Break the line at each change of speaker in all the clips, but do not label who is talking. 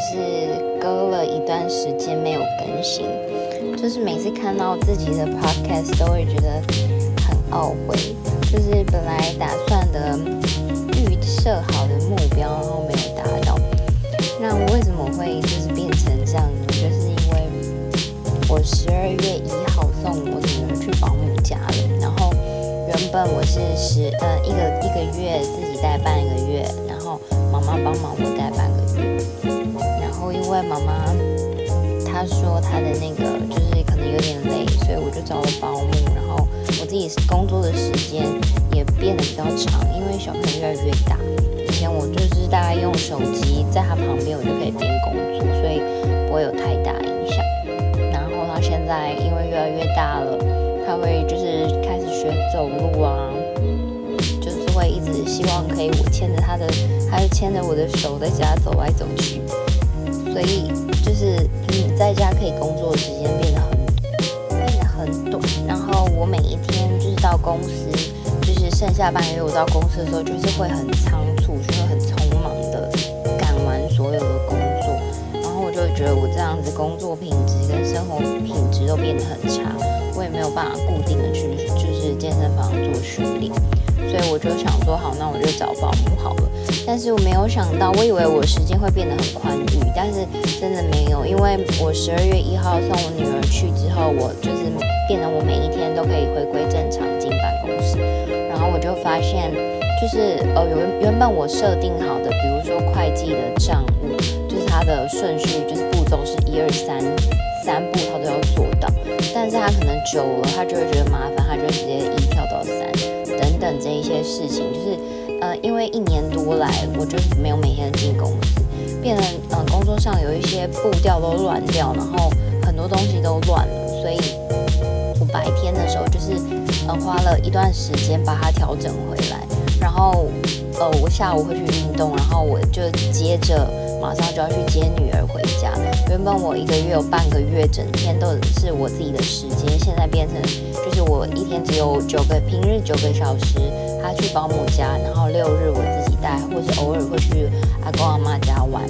是隔了一段时间没有更新，就是每次看到自己的 podcast 都会觉得很懊悔，就是本来打算的预设好的目标，然后没有达到。那为什么会就是变成这样呢？就是因为我十二月一号送我女儿去保姆家了，然后原本我是十呃一个一个月自己带半个月，然后妈妈帮忙我带半个月，然后因为妈妈她说她的那个就是可能有点累，所以我就找了保姆，然后我自己工作的时间也变得比较长，因为小朋友越来越大。以前我就是大概用手机在他旁边，我就可以边工作，所以不会有太大影响。然后他现在因为越来越大了，他会就是开始学走路啊，就是会一直希望可以我牵着他的，他就牵着我的手在家走来走去。所以就是你在家可以工作的时间变得很变得很短，然后我每一天就是到公司。就是剩下半个月，我到公司的时候，就是会很仓促，就会很匆忙的赶完所有的工作，然后我就觉得我这样子工作品质跟生活品质都变得很差，我也没有办法固定的去就是健身房做训练，所以我就想说，好，那我就找保姆好了。但是我没有想到，我以为我时间会变得很宽裕，但是真的没有，因为我十二月一号送我女儿去之后，我就是变得我每一天都可以回归正常进办公室。然后我就发现，就是呃，原原本我设定好的，比如说会计的账务，就是它的顺序，就是步骤是一二三，三步他都要做到。但是他可能久了，他就会觉得麻烦，他就直接一跳到，等这一些事情，就是呃，因为一年多来，我就没有每天进公司，变得嗯，工作上有一些步调都乱掉，然后很多东西都乱了，所以我白天的时候就是。呃花了一段时间把它调整回来，然后，呃，我下午会去运动，然后我就接着马上就要去接女儿回家。原本我一个月有半个月整天都是我自己的时间，现在变成就是我一天只有九个平日九个小时，他去保姆家，然后六日我自己带，或是偶尔会去阿公阿妈家玩。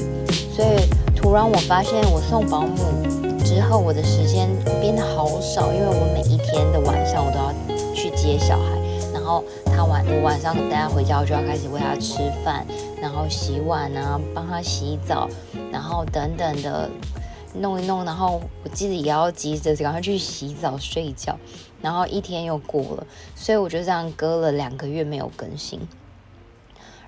所以突然我发现我送保姆之后，我的时间变得好少，因为我每一天的晚上我都要。去接小孩，然后他晚我晚上等他回家，我就要开始喂他吃饭，然后洗碗啊，帮他洗澡，然后等等的弄一弄，然后我记得也要急着赶快去洗澡睡觉，然后一天又过了，所以我就这样隔了两个月没有更新。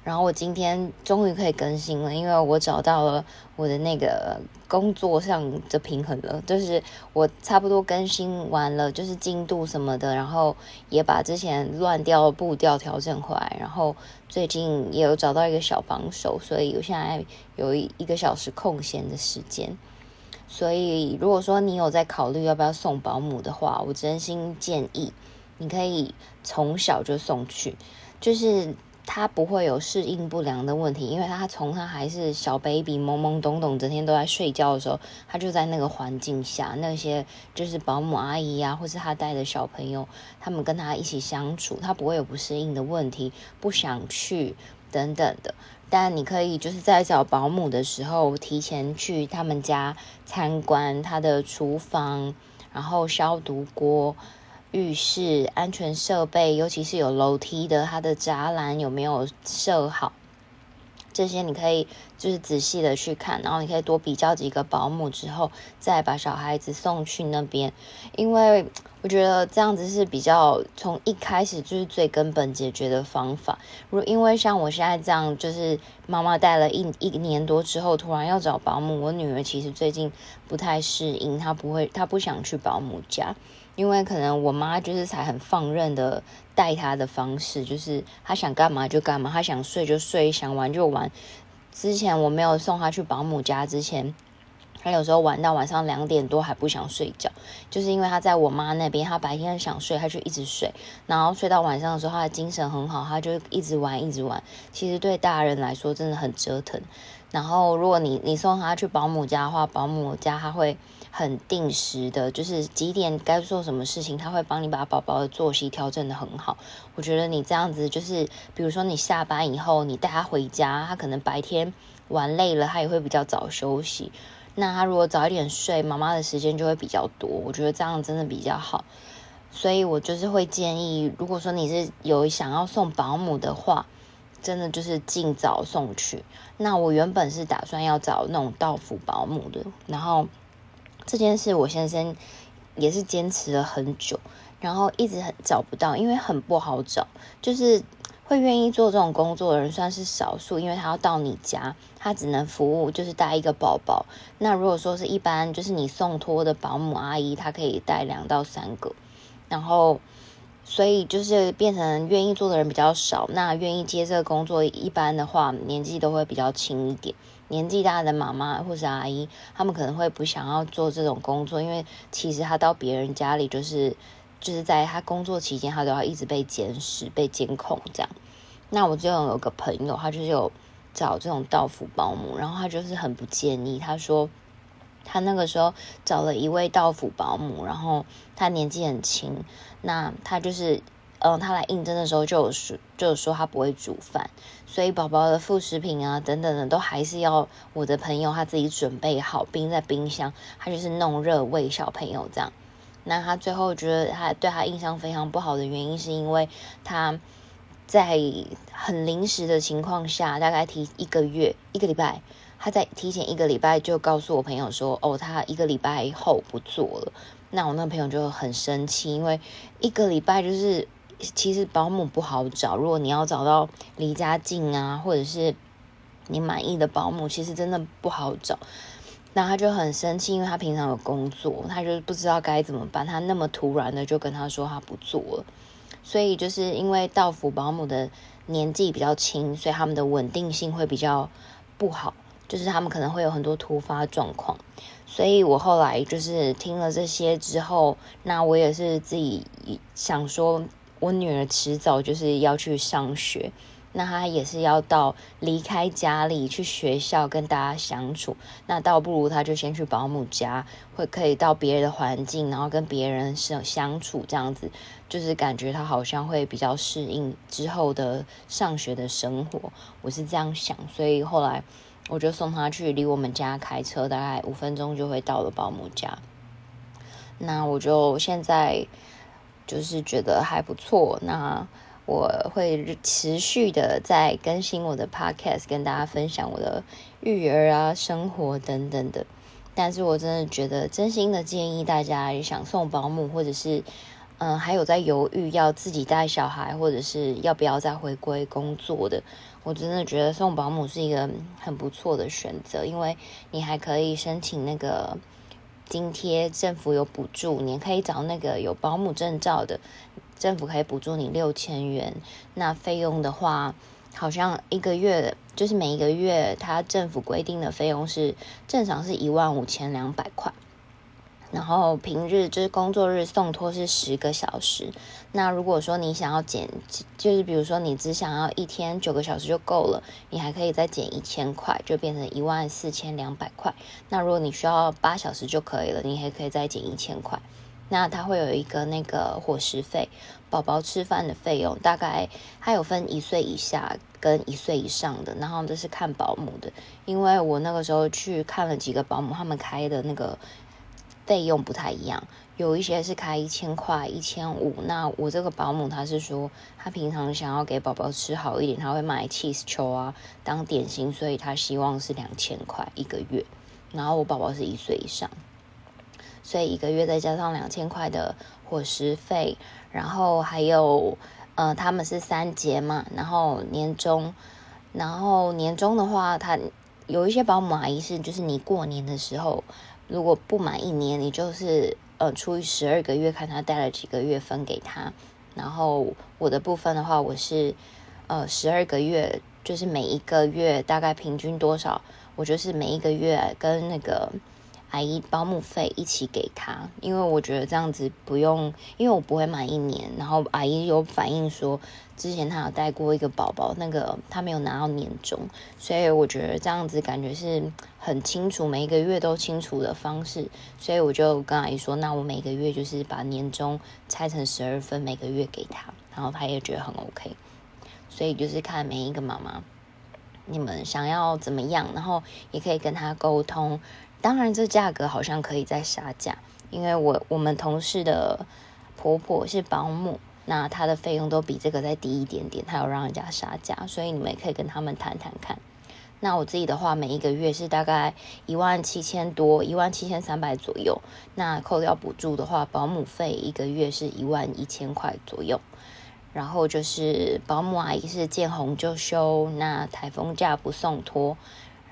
然后我今天终于可以更新了，因为我找到了我的那个工作上的平衡了，就是我差不多更新完了，就是进度什么的，然后也把之前乱掉的步调调整回来，然后最近也有找到一个小帮手，所以我现在有一一个小时空闲的时间，所以如果说你有在考虑要不要送保姆的话，我真心建议你可以从小就送去，就是。他不会有适应不良的问题，因为他从他还是小 baby 懵懵懂懂，整天都在睡觉的时候，他就在那个环境下，那些就是保姆阿姨啊，或是他带的小朋友，他们跟他一起相处，他不会有不适应的问题，不想去等等的。但你可以就是在找保姆的时候，提前去他们家参观他的厨房，然后消毒锅。浴室安全设备，尤其是有楼梯的，它的栅栏有没有设好？这些你可以就是仔细的去看，然后你可以多比较几个保姆之后，再把小孩子送去那边，因为我觉得这样子是比较从一开始就是最根本解决的方法。如因为像我现在这样，就是妈妈带了一一年多之后，突然要找保姆，我女儿其实最近不太适应，她不会，她不想去保姆家。因为可能我妈就是才很放任的带她的方式，就是她想干嘛就干嘛，她想睡就睡，想玩就玩。之前我没有送她去保姆家之前，她有时候玩到晚上两点多还不想睡觉，就是因为她在我妈那边，她白天想睡，她就一直睡，然后睡到晚上的时候，她的精神很好，她就一直玩一直玩。其实对大人来说真的很折腾。然后如果你你送她去保姆家的话，保姆家她会。很定时的，就是几点该做什么事情，他会帮你把宝宝的作息调整的很好。我觉得你这样子，就是比如说你下班以后，你带他回家，他可能白天玩累了，他也会比较早休息。那他如果早一点睡，妈妈的时间就会比较多。我觉得这样真的比较好。所以我就是会建议，如果说你是有想要送保姆的话，真的就是尽早送去。那我原本是打算要找那种到府保姆的，然后这件事我先生也是坚持了很久，然后一直很找不到，因为很不好找，就是会愿意做这种工作的人算是少数，因为他要到你家，他只能服务就是带一个宝宝。那如果说是一般就是你送托的保姆阿姨，她可以带两到三个。然后，所以就是变成愿意做的人比较少。那愿意接这个工作，一般的话年纪都会比较轻一点。年纪大的妈妈或是阿姨，他们可能会不想要做这种工作，因为其实他到别人家里，就是就是在他工作期间，他都要一直被监视、被监控这样。那我就有个朋友，他就是有找这种到府保姆，然后他就是很不建议，他说。他那个时候找了一位道府保姆，然后他年纪很轻，那他就是，嗯，他来应征的时候就有说，就有说他不会煮饭，所以宝宝的副食品啊等等的都还是要我的朋友他自己准备好，冰在冰箱，他就是弄热喂小朋友这样。那他最后觉得他对他印象非常不好的原因，是因为他在很临时的情况下，大概提一个月一个礼拜。他在提前一个礼拜就告诉我朋友说：“哦，他一个礼拜后不做了。”那我那朋友就很生气，因为一个礼拜就是其实保姆不好找。如果你要找到离家近啊，或者是你满意的保姆，其实真的不好找。那他就很生气，因为他平常有工作，他就不知道该怎么办。他那么突然的就跟他说他不做了，所以就是因为到府保姆的年纪比较轻，所以他们的稳定性会比较不好。就是他们可能会有很多突发状况，所以我后来就是听了这些之后，那我也是自己想说，我女儿迟早就是要去上学，那她也是要到离开家里去学校跟大家相处，那倒不如她就先去保姆家，会可以到别人的环境，然后跟别人相相处这样子，就是感觉她好像会比较适应之后的上学的生活，我是这样想，所以后来。我就送他去离我们家开车大概五分钟就会到了保姆家。那我就现在就是觉得还不错。那我会持续的在更新我的 podcast，跟大家分享我的育儿啊、生活等等的。但是我真的觉得，真心的建议大家想送保姆，或者是嗯，还有在犹豫要自己带小孩，或者是要不要再回归工作的。我真的觉得送保姆是一个很不错的选择，因为你还可以申请那个津贴，政府有补助，你可以找那个有保姆证照的，政府可以补助你六千元。那费用的话，好像一个月就是每一个月，它政府规定的费用是正常是一万五千两百块。然后平日就是工作日送托是十个小时，那如果说你想要减，就是比如说你只想要一天九个小时就够了，你还可以再减一千块，就变成一万四千两百块。那如果你需要八小时就可以了，你还可以再减一千块。那它会有一个那个伙食费，宝宝吃饭的费用，大概它有分一岁以下跟一岁以上的，然后这是看保姆的，因为我那个时候去看了几个保姆，他们开的那个。费用不太一样，有一些是开一千块、一千五。那我这个保姆他是说，他平常想要给宝宝吃好一点，他会买 cheese 球啊当点心，所以他希望是两千块一个月。然后我宝宝是一岁以上，所以一个月再加上两千块的伙食费，然后还有呃他们是三节嘛，然后年终，然后年终的话，他有一些保姆阿姨是就是你过年的时候。如果不满一年，你就是呃除以十二个月，看他带了几个月分给他。然后我的部分的话，我是呃十二个月，就是每一个月大概平均多少，我就是每一个月跟那个阿姨保姆费一起给他，因为我觉得这样子不用，因为我不会满一年。然后阿姨有反映说，之前她有带过一个宝宝，那个她没有拿到年终，所以我觉得这样子感觉是很清楚，每一个月都清楚的方式。所以我就跟阿姨说，那我每个月就是把年终拆成十二份，每个月给她，然后她也觉得很 OK。所以就是看每一个妈妈，你们想要怎么样，然后也可以跟她沟通。当然，这价格好像可以再杀价，因为我我们同事的婆婆是保姆，那她的费用都比这个再低一点点，她有让人家杀价，所以你们也可以跟他们谈谈看。那我自己的话，每一个月是大概一万七千多，一万七千三百左右。那扣掉补助的话，保姆费一个月是一万一千块左右。然后就是保姆阿姨是见红就休，那台风假不送托。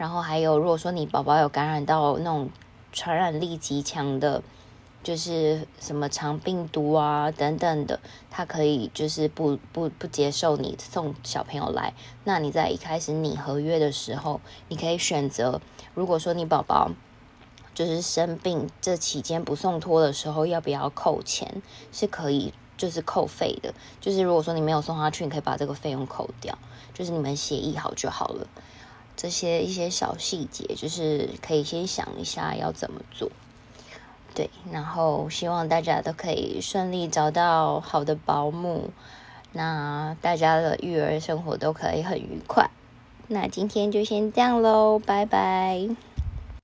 然后还有，如果说你宝宝有感染到那种传染力极强的，就是什么肠病毒啊等等的，他可以就是不不不接受你送小朋友来。那你在一开始拟合约的时候，你可以选择，如果说你宝宝就是生病这期间不送托的时候，要不要扣钱？是可以，就是扣费的。就是如果说你没有送他去，你可以把这个费用扣掉，就是你们协议好就好了。这些一些小细节，就是可以先想一下要怎么做，对，然后希望大家都可以顺利找到好的保姆，那大家的育儿生活都可以很愉快。那今天就先这样喽，拜拜。